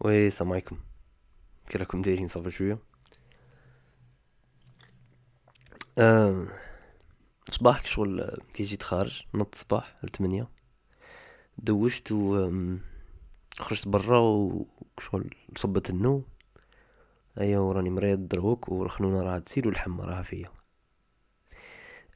oui السلام عليكم. كي راكم دايرين ça va شوية. صباحك شغل كي جيت خارج نضت صباح لتمنية دوشت و خرجت برا وشغل صبت النوم أيا وراني مريض دروك والخنونة راها تسيل والحمى راها فيا.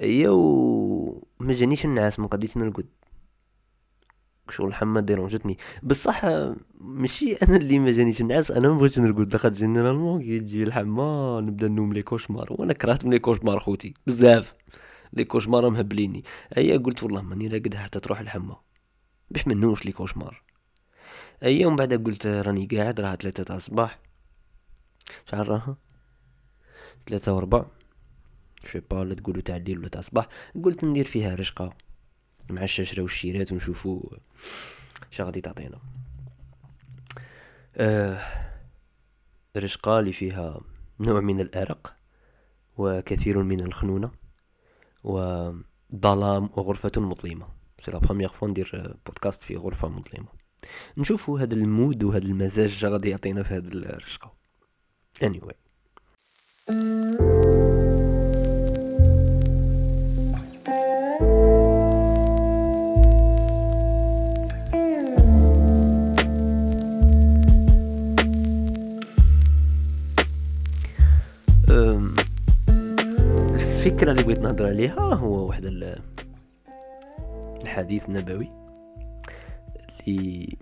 أيا و ما جانيش النعاس ما قديتش نرقد. شغل الحمى ديرونجتني بصح ماشي أنا اللي ما جانيش النعاس أنا ما بغيتش نرقد لخاطر généralement كي تجي الحمى نبدا نوم les cauchemars. وأنا كرهت من les cauchemars خوتي بزاف. les cauchemars مهبليني. أيا قلت والله ماني راقد حتى تروح الحمى باش ما نومش les cauchemars. أيا ومن بعد قلت راني قاعد راها ثلاثة تاع الصباح. شحال راها؟ ثلاثة وربع. je sais pas لا تقولوا تاع الليل ولا تاع الصباح. قلت ندير فيها رشقة. مع الشجرة والشيرات ونشوفوا شا غادي تعطينا. آه رشقة اللي فيها نوع من الأرق وكثير من الخنونة وظلام وغرفة مظلمة. c'est la première fois ندير بودكاست في غرفة مظلمة. نشوفوا هذا ال mood وهذا المزاج غادي يعطينا في هذه الرشقة. Anyway. الفكرة اللي بغيت نهضر عليها هو واحد الحديث النبوي اللي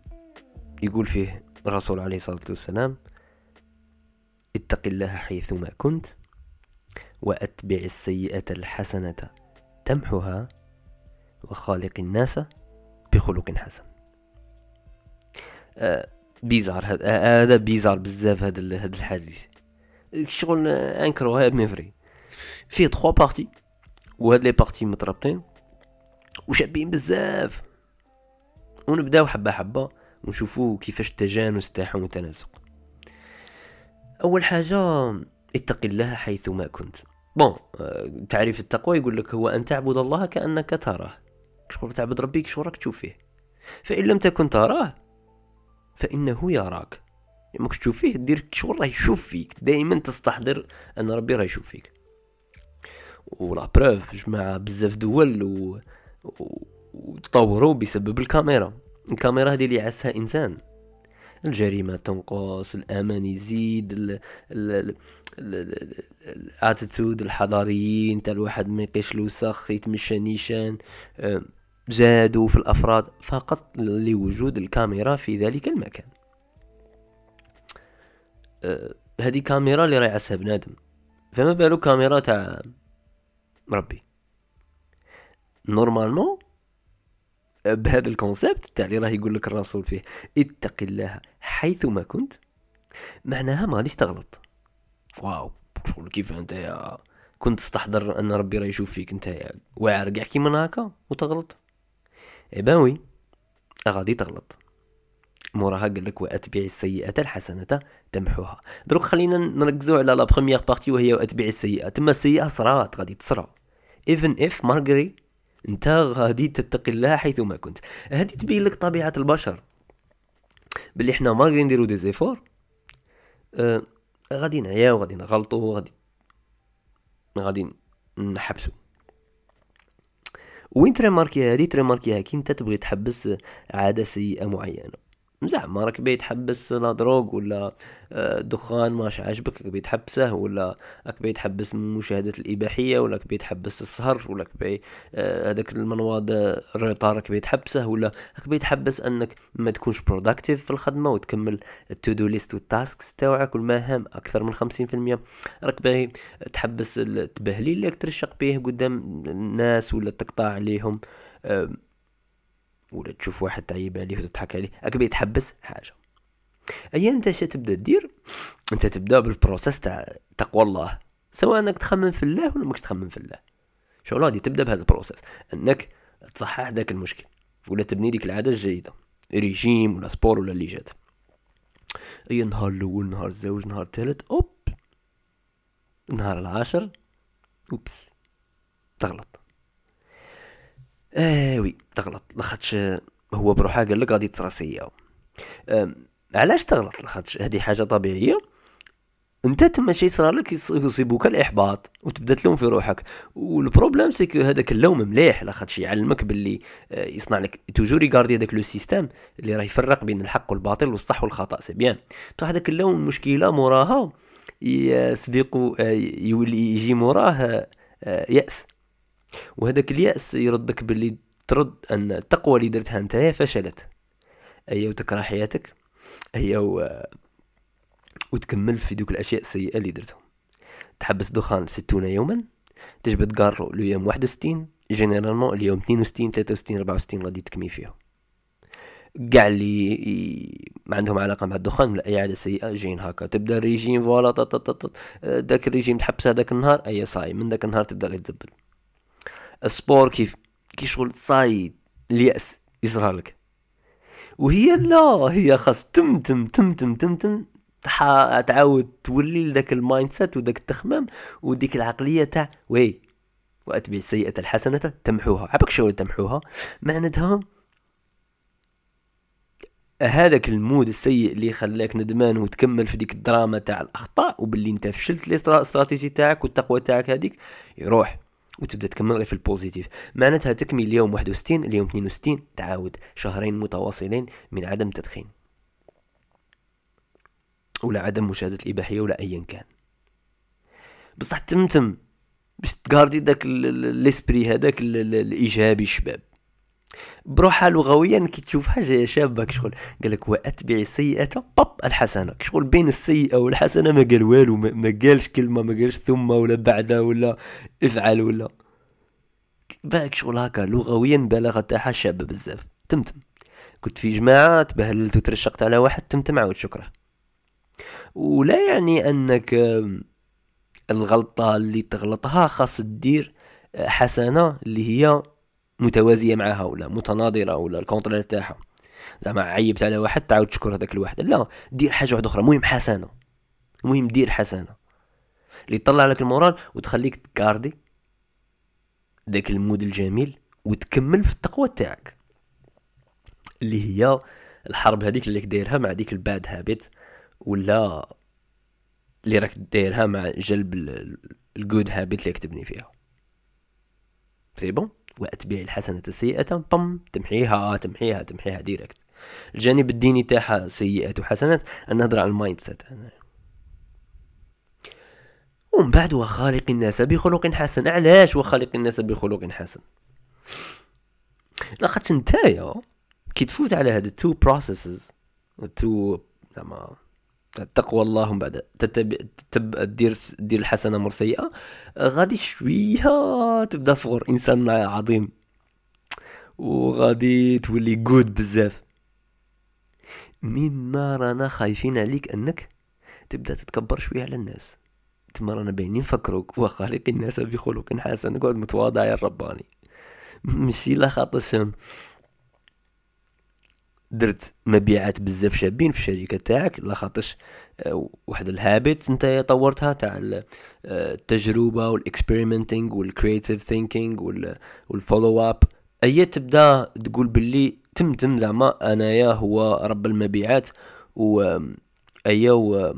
يقول فيه الرسول عليه الصلاة والسلام اتق الله حيثما كنت وأتبع السيئة الحسنة تمحها وخالق الناس بخلق حسن. آه بيزار هذا بيزار بزاف هذا الحديث. شغل incroyable mais vrai. فيه trois parties وهاد les parties مترابطين وشابين بزاف. ونبداو حبة حبة ونشوفو كيفاش التجانس تاعهم والتناسق أول حاجة اتق الله حيثما كنت. bon تعريف التقوى يقول لك هو أن تعبد الله كأنك تراه. شغل تعبد ربك شو راك تشوف فيه. فإن لم تكن تراه فإنه يراك. ماكش تشوف فيه دير شغل راه يشوف فيك. دائما تستحضر أن ربي راه يشوف فيك. و la preuve جماعة بزاف دول و... وتطوروا بسبب الكاميرا. الكاميرا هذه اللي يعسها إنسان. الجريمة تنقص الأمان يزيد ال attitude الحضاريين تاع الواحد ما يقيش الوسخ يتمشى نيشان زادوا في الأفراد. فقط لوجود الكاميرا في ذلك المكان. هذه كاميرا اللي راهي يعسها بنادم. فما بالو كاميرا تاع ربي normalement بهذا ال concept تاع اللي راه يقول لك الرسول فيه اتق الله حيثما كنت معناها ما غاديش تغلط. واو كيف أنت كنت تستحضر أن ربي راه يشوف فيك أنت واعر كاع كيما هكا وتغلط. eh oui غادي تغلط. موراها قال لك وأتبع السيئه الحسنة تمحوها. دروك خلينا نركزوا على la première partie وهي واتبع السيئة. تما السيئة صرات غادي تصرى. even if malgré أنت غادي تتقي الله حيثما كنت. هذه تبين لك طبيعة البشر. باللي حنا malgré نديرو des efforts آه غادي نعياو غادي نغلطو غادي غادي نحبسو. وين تريماركي هادي؟ تريماركيها كي أنت تبغي تحبس عادة سيئة معينة. زعما راك باغي تحبس la drogue ولا آه، دخان ماش عاجبك راك باغي تحبسه ولا راك باغي تحبس مشاهدة الإباحية ولا راك باغي تحبس السهر ولا راك باغي آه، هذاك المنواض ال retard راك باغي تحبسه ولا راك باغي تحبس أنك ما تكونش productive في الخدمة وتكمل ال to-do list وال tasks تاوعك والمهام أكثر من خمسين في المية. راك باغي تحبس التبهليل اللي راك ترشق به قدام الناس ولا تقطع عليهم ولا تشوف واحد تعيب عليه وتضحك عليه راك باغي تحبس حاجة. اي أنت اش تبدأ دير أنت تبدأ بال process تاع تقوى الله. سواء إنك تخمم في الله ولا ماكش تخمم في الله. شغل غادي تبدأ بهذا ال process إنك تصحح ذاك المشكل. ولا تبني ديك العادة الجيدة. ريجيم ولا sport ولا اللي جات. أي النهار الأول نهار الزوج نهار الثالث أوب! نهار العاشر oops! تغلط. آه oui تغلط. لاخاطش هو بروحه قال لك غادي تصرا سيئة. علاش تغلط لاخاطش؟ هذه حاجة طبيعية. انت تما شي صرا لك يصيبوك الإحباط وتبدا تلوم في روحك. وال problème c'est هذاك اللوم مليح لاخاطش يعلمك باللي آه، يصنع لك toujours يغاردي هذاك le système اللي راه يفرق بين الحق والباطل والصح والخطأ c'est bien tout هذاك اللوم المشكلة موراها يسبق آه، يولي يجي مراه آه، يأس. وهذاك اليأس يردك باللي ترد أن التقوى اللي درتها أنت فشلت. أيا وتكره حياتك أيا و... وتكمل في دوك الأشياء السيئة اللي درتهم. تحبس دخان ستون يوما تجبد كارو اليوم واحد généralement اليوم اثنين وستين ثلاثة وستين ربعة وستين غادي تكمي فيهم. كاع اللي ما عندهم علاقة مع الدخان ولا اي عاده سيئة جايين هكا تبدا الريجيم voilà داك الريجيم تحبس هذاك النهار اي صاي من داك النهار تبدا غير تزبل. ال sport كيف كي شغل صاي اليأس يصرى لك وهي لا هي خاص تم تم تم تم تم تم تعاود تولي لذاك ال mindset وداك التخمام وديك العقلية تاع oui وأتبع السيئه الحسنة تمحوها. عباك شو تمحوها. معناتها هذاك ال mode السيء اللي خلاك ندمان وتكمل في ديك الدراما تاع الأخطاء وباللي انت فشلت les stratégies تاعك والتقوى تاعك هذيك يروح. وتبدأ تكمل غير في ال positif. معناتها تكمل اليوم 61 اليوم 62 تعاود شهرين متواصلين من عدم التدخين ولا عدم مشاهدة الإباحية ولا أيا كان. بصح تمتم باش تقاردي داك الإسبري هذاك الإيجابي الشباب بروحها لغويا كي تشوفها شابة كشغل. قال لك واتبع السيئة؟ باب الحسنة. كشغل بين السيئة والحسنة ما قال والو ما قالش كلمة ما قالش ثم ولا بعد ولا افعل ولا. باك شغل هكا لغويا بلاغه تاعها شابه بزاف. تمتم. كنت في جماعة تبهللت وترشقت على واحد تمتم عاود شكره. ولا يعني أنك الغلطة اللي تغلطها خاص دير حسنة اللي هي متوازية معها ولا متناظرة ولا ال contraire تاعها زعما عيبت على واحد تعاود تشكر هذاك الواحد. لا دير حاجة واحدة أخرى. المهم حسنة. المهم دير حسنة. اللي تطلع لك ال moral وتخليك تكاردي ذاك ال mode الجميل وتكمل في التقوى تاعك. اللي هي الحرب هذيك اللي دايرها مع ديك ال bad habit ولا اللي راك دايرها مع جلب ال good habit اللي كتبني فيها. c'est bon واتبع الحسنة السيئة بم تمحيها تمحيها تمحيها direct الجانب الديني تاعها سيئات وحسنات نهضر على ال mindset ومن بعد وخالق الناس بخلق حسن. علاش وخالق الناس بخلق حسن؟ لاخاطش نتايا كي تفوت على هاد ال two processes two زعما تقوى الله من بعد. تتبع تب دير دير الحسنة مر سيئة. غادي شوية تبدأ فغر إنسان عظيم. وغادي تولي good بزاف. تما رانا خايفين عليك أنك تبدأ تتكبر شوية على الناس. تما رانا باينين نفكروك وخالق الناس بخلق حسن. قعد متواضع يا الرباني ماشي لا خاطرش درت مبيعات بزاف شابين في الشركة تاعك لا خاطرش آه، واحد ال habit انت طورتها تاع آه، التجربة وال experimenting وال creative thinking وال follow up اي تبدا تقول باللي تم تم زعما أنايا هو رب المبيعات و أيا و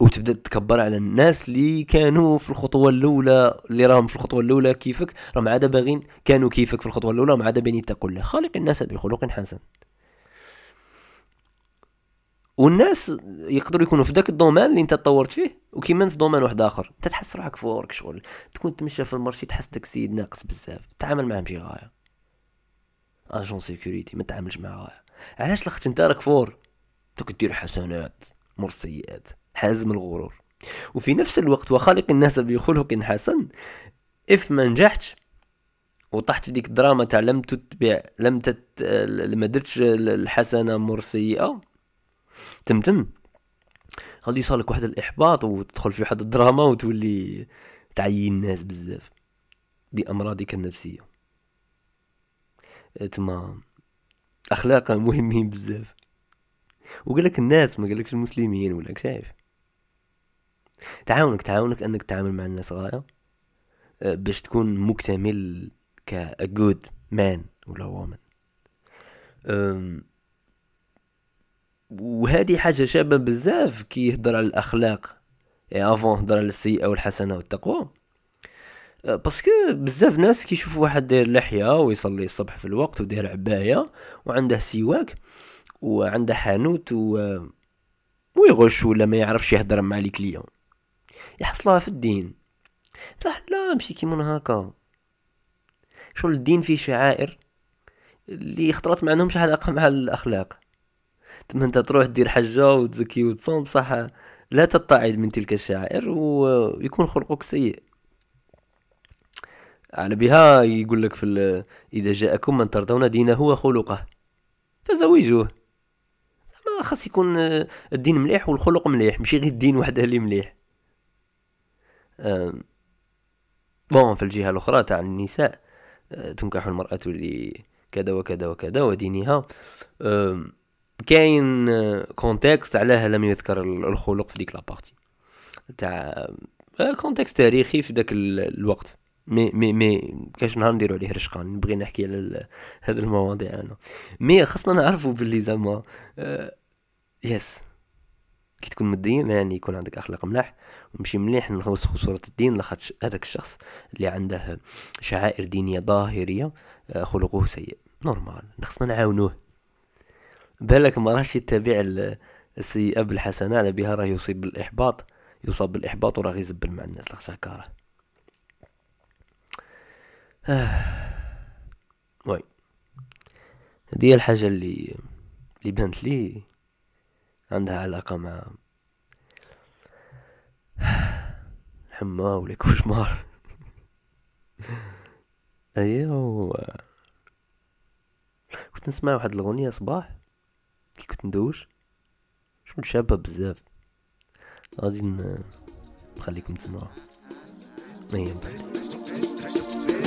وتبدا تتكبر على الناس اللي كانوا في الخطوة الأولى اللي راهم في الخطوة الأولى كيفك. راهم عاده باغيين كانوا كيفك في الخطوة الأولى راهم عاده باغيين تقول له خالق الناس بخلق حسن. والناس يقدروا يكونوا في ذاك ال domaine اللي انت تطورت فيه وكيما في domaine واحد آخر. انت تحس روحك fort كي شغل تكون تمشى في المارشي تحس داك السيد ناقص بزاف. تعامل معاه بشي غاية. اجون سيكوريتي ما تعاملش معاه غاية. علاش لاخت انت راك فور؟ انت دير حسنات مر سيئات حازم الغرور. وفي نفس الوقت وخالق الناس بخلق حسن اف ما نجحتش وطحت في ديك الدراما تاع لم تتبع لم تت لما درتش الحسنة مر سيئة تمتم. غادي يصالك واحد الإحباط وتدخل في واحد الدراما وتولي تعيين الناس بزاف بامراضك النفسيه تما أخلاق مهمين بزاف. وقال لك الناس ما قالكش المسلمين ولا شايف. تعاونك تعاونك أنك تتعامل مع الناس غاية أه، باش تكون مكتمل ك good man ولا woman. وهذه حاجة شابة بزاف كي يهضر على الأخلاق. يعني avant هضر على السيئة والحسنة والتقوى. أه، parce que بزاف ناس كيشوفوا واحد داير لحية ويصلي الصبح في الوقت وداير عباية وعنده سواك وعنده حانوت و ويغش ولا ما يعرفش يهضر مع les clients يحصلها في الدين. بصح لا ماشي كيما هكا. شغل الدين فيه شعائر اللي خطرات ما عندهمش علاقة مع الأخلاق. تما انت تروح دير حجه وتزكي وتصوم بصح لا تتعظ من تلك الشعائر ويكون خلقك سيء. على بها يقول لك في إذا جاءكم من ترضون دينه وخلقه فزوجوه. ما خاص يكون الدين مليح والخلق مليح ماشي غير الدين وحده اللي مليح. bon في الجهة الأخرى تاع النساء أه، تنكح المرأة اللي كذا وكذا وكذا ودينها. كاين contexte علاه لم يذكر الخلق في ديك la partie تاع contexte تاريخي في ذاك الوقت. مي مي مي كاش نهار نديرو عليه رشقان نبغي نحكي على هاد المواضيع أنا. mais خاصنا نعرفوا باللي زعما آه yes. كي تكون مدين يعني يكون عندك أخلاق ملاح. ومشي مليح نوسخ صورة الدين لاخاطش هذاك الشخص اللي عنده شعائر دينية ظاهرية آه، خلقه سيء. normal. خصنا نعاونوه. بالك ما راهش يتبع السيئة بالحسنة على بها راه يصيب بالإحباط يصاب بالإحباط وراه يزبل مع الناس لاخاطش هكا oui. هذه هي الحاجة اللي اللي بانت لي عندها علاقة مع حما ولا كوشمار أيوه. كنت نسمع واحد الأغنية صباح. كي كنت ندوش شو شابة بزاف. غادي نخليكم تسمعوها ما هي بعد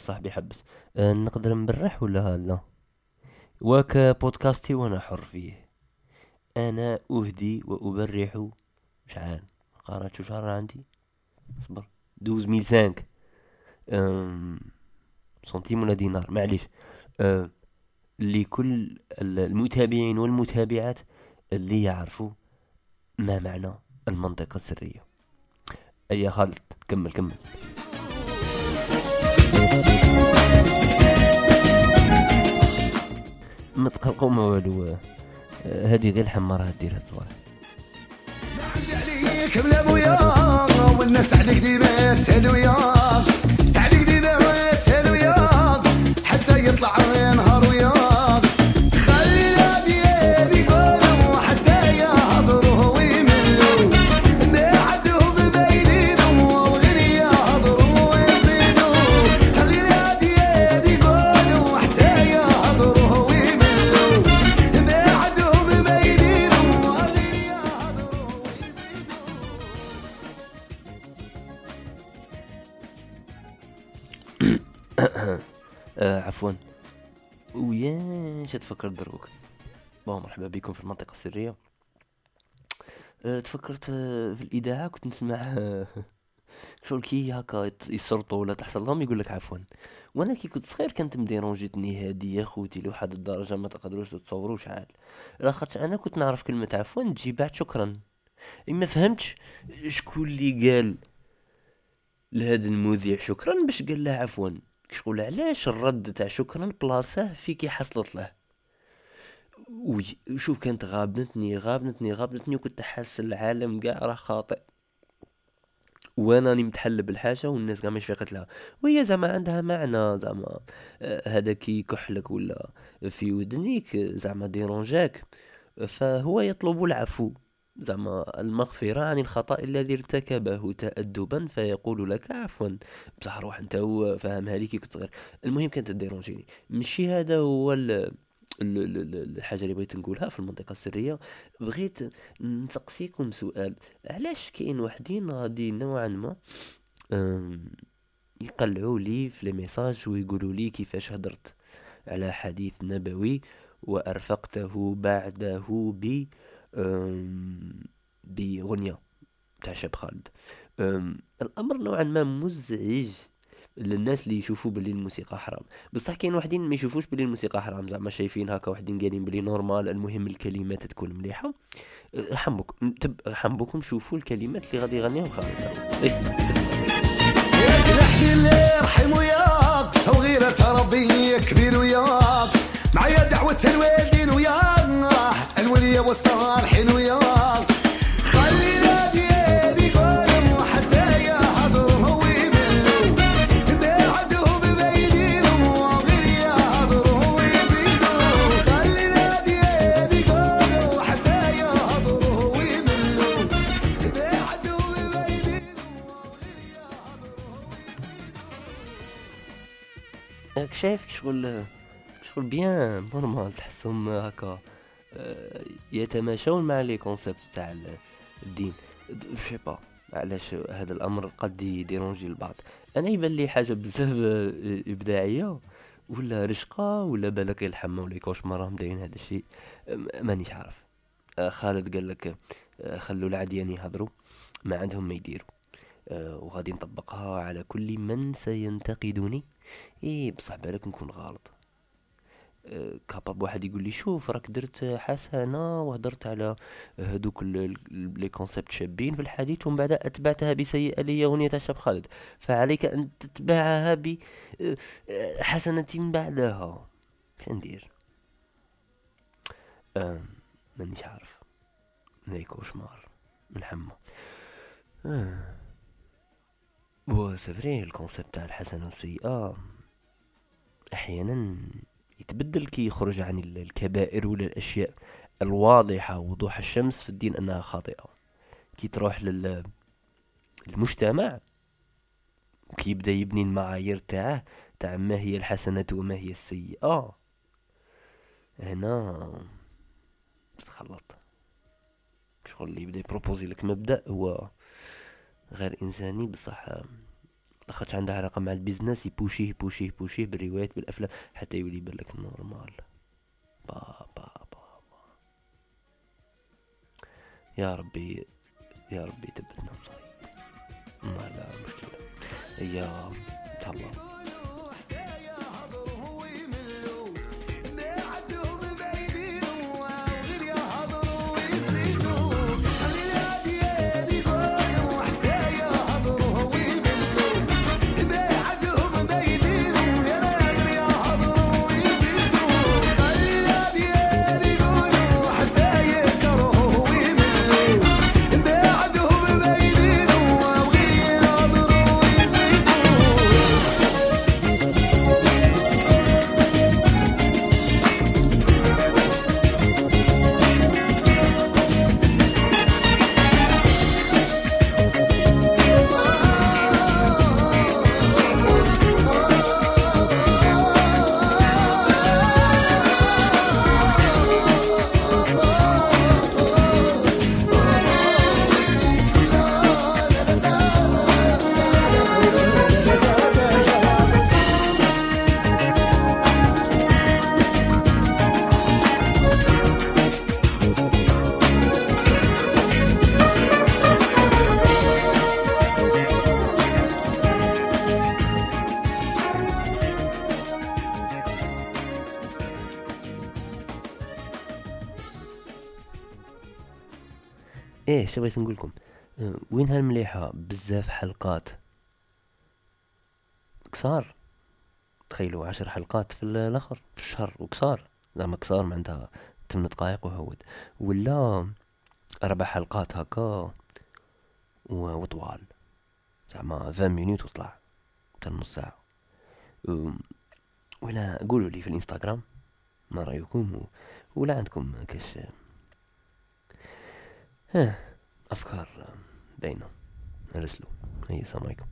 صاحبي حبس أه نقدر نبرح ولا لا؟ وك بودكاستي وأنا حر فيه. أنا أهدي وأبرح. مش عارف قرأت شو شهر عندي؟ اصبر. دوز ميل سانك. سنتيم ولا دينار؟ معليش. أه لكل المتابعين والمتابعات اللي يعرفوا ما معنى المنطقة السرية. أي خالد كمل كمل. ما تقلقوا ما والو. هذه غير الحمارة ديرها تصوالح عليك بلا بويا والناس عليك ديما تسالوا يا عليك ديما تسالوا يا حتى يطلع نهار ويا. ويا تفكر دروك بون مرحبا بكم في المنطقة السرية. أه تفكرت آه، في الإذاعة كنت نسمع آه، شغل كي هكا يسرطوا ولا تحصل لهم يقول لك عفوا. وأنا كي كنت صغير كانت مديرونجيتني هادي يا خوتي لواحد الدرجة ما تقدروش تتصوروا شحال. لاخاطش أنا كنت نعرف كلمة عفوا تجي بعد شكرا. ما فهمتش شكون اللي قال لهذا المذيع شكرا باش قال له عفوا؟ شغل علاش الرد تاع شكرا بلاصة في كي حصلت له؟ وشوف كانت غابنتني غابنتني غابنتني وكنت حاسس العالم قاع راه خاطئ. وأنا راني متحلب بالحاجة والناس قاع مش فاقت لها. وهي زعما عندها معنى زعما آه، هذا كي يكحلك ولا في ودنيك زعما ديرونجاك. فهو يطلب العفو. زعما المغفرة عن الخطأ الذي ارتكبه تأدبا فيقول لك عفوا. بصح روح أنت هو فهمها لي كي كنت صغير المهم كانت تديرونجيني. ماشي هذا هو ال الحاجة اللي بغيت نقولها في المنطقة السرية. بغيت نسقسيكم سؤال علاش كاين وحدين غادي نوعا ما يقلعوا لي في لي ميساج ويقولوا لي كيفاش هدرت على حديث نبوي وأرفقته بعده ب بغنية تاع شاب خالد. الأمر نوعا ما مزعج. للناس اللي يشوفوا باللي الموسيقى حرام. بصح كاين وحدين ما يشوفوش باللي الموسيقى حرام زعما شايفين هكا وحدين قايلين باللي نورمال المهم الكلمات تكون مليحة. أه، حمبكم تب حمبكم شوفوا الكلمات اللي غادي يغنيهم خالد اسمع اللي يرحم وياك أو غيرة ربي كبير وياك. معايا دعوة الوالدين وياك. الولية والصالحين وياك. شايف شغل شغل بيان normal تحسهم هكا آه، يتماشون مع les concepts تاع الدين. شي با علاش هذا الأمر قد يdérangi البعض. أنا يبان لي حاجة بزاف آه، إبداعية ولا رشقة ولا بالك الحمى ولا cauchemar راهم دايرين هذا الشيء. مانيش عارف. آه، خالد قال لك خلوا العاديين يهضروا ما عندهم ما يديروا. وغادي نطبقها على كل من سينتقدني. إيه بصح بالك نكون غلط. أه capable واحد يقول لي شوف راك درت حسنة وهدرت على هذوك les concepts شابين في الحديث ومن بعد أتبعتها بسيئة لي اغنيه الشاب خالد. فعليك أن تتبعها بحسنه أه، بعدها. شندير ندير؟ أه مانيش عارف. ذي cauchemar من حمى آه. هو c'est vrai ال concept تاع الحسنة والسيئة أحيانا يتبدل كي يخرج عن الكبائر ولا الأشياء الواضحة وضوح الشمس في الدين أنها خاطئة. كي تروح لل المجتمع وكي يبدأ يبني المعايير تاعه تاع ما هي الحسنة وما هي السيئة هنا تتخلط. شغل اللي يبدأ يproposي لك مبدأ هو غير إنساني بصح لاخاطش عنده علاقة مع ال business يبوشيه يبوشيه يبوشيه بالروايات بالأفلام حتى يولي يبان normal. با با با با. يا ربي يا ربي تبتنا صحيح ما لا مشكلة. يا تهلا إيه شو بغيت نقول لكم؟ أه، وين هالمليحة؟ بزاف حلقات. كسار تخيلوا عشر حلقات في الآخر في الشهر وكسار زعما كسار معناتها ثمان دقائق وهود. ولا أربع حلقات هكا وطوال. زعما 20 مينوت وطلع. حتى نص ساعة. ولا قولوا لي في الإنستغرام ما رأيكم ولا عندكم كاش أفكار باينة ارسلوا هيا السلام عليكم.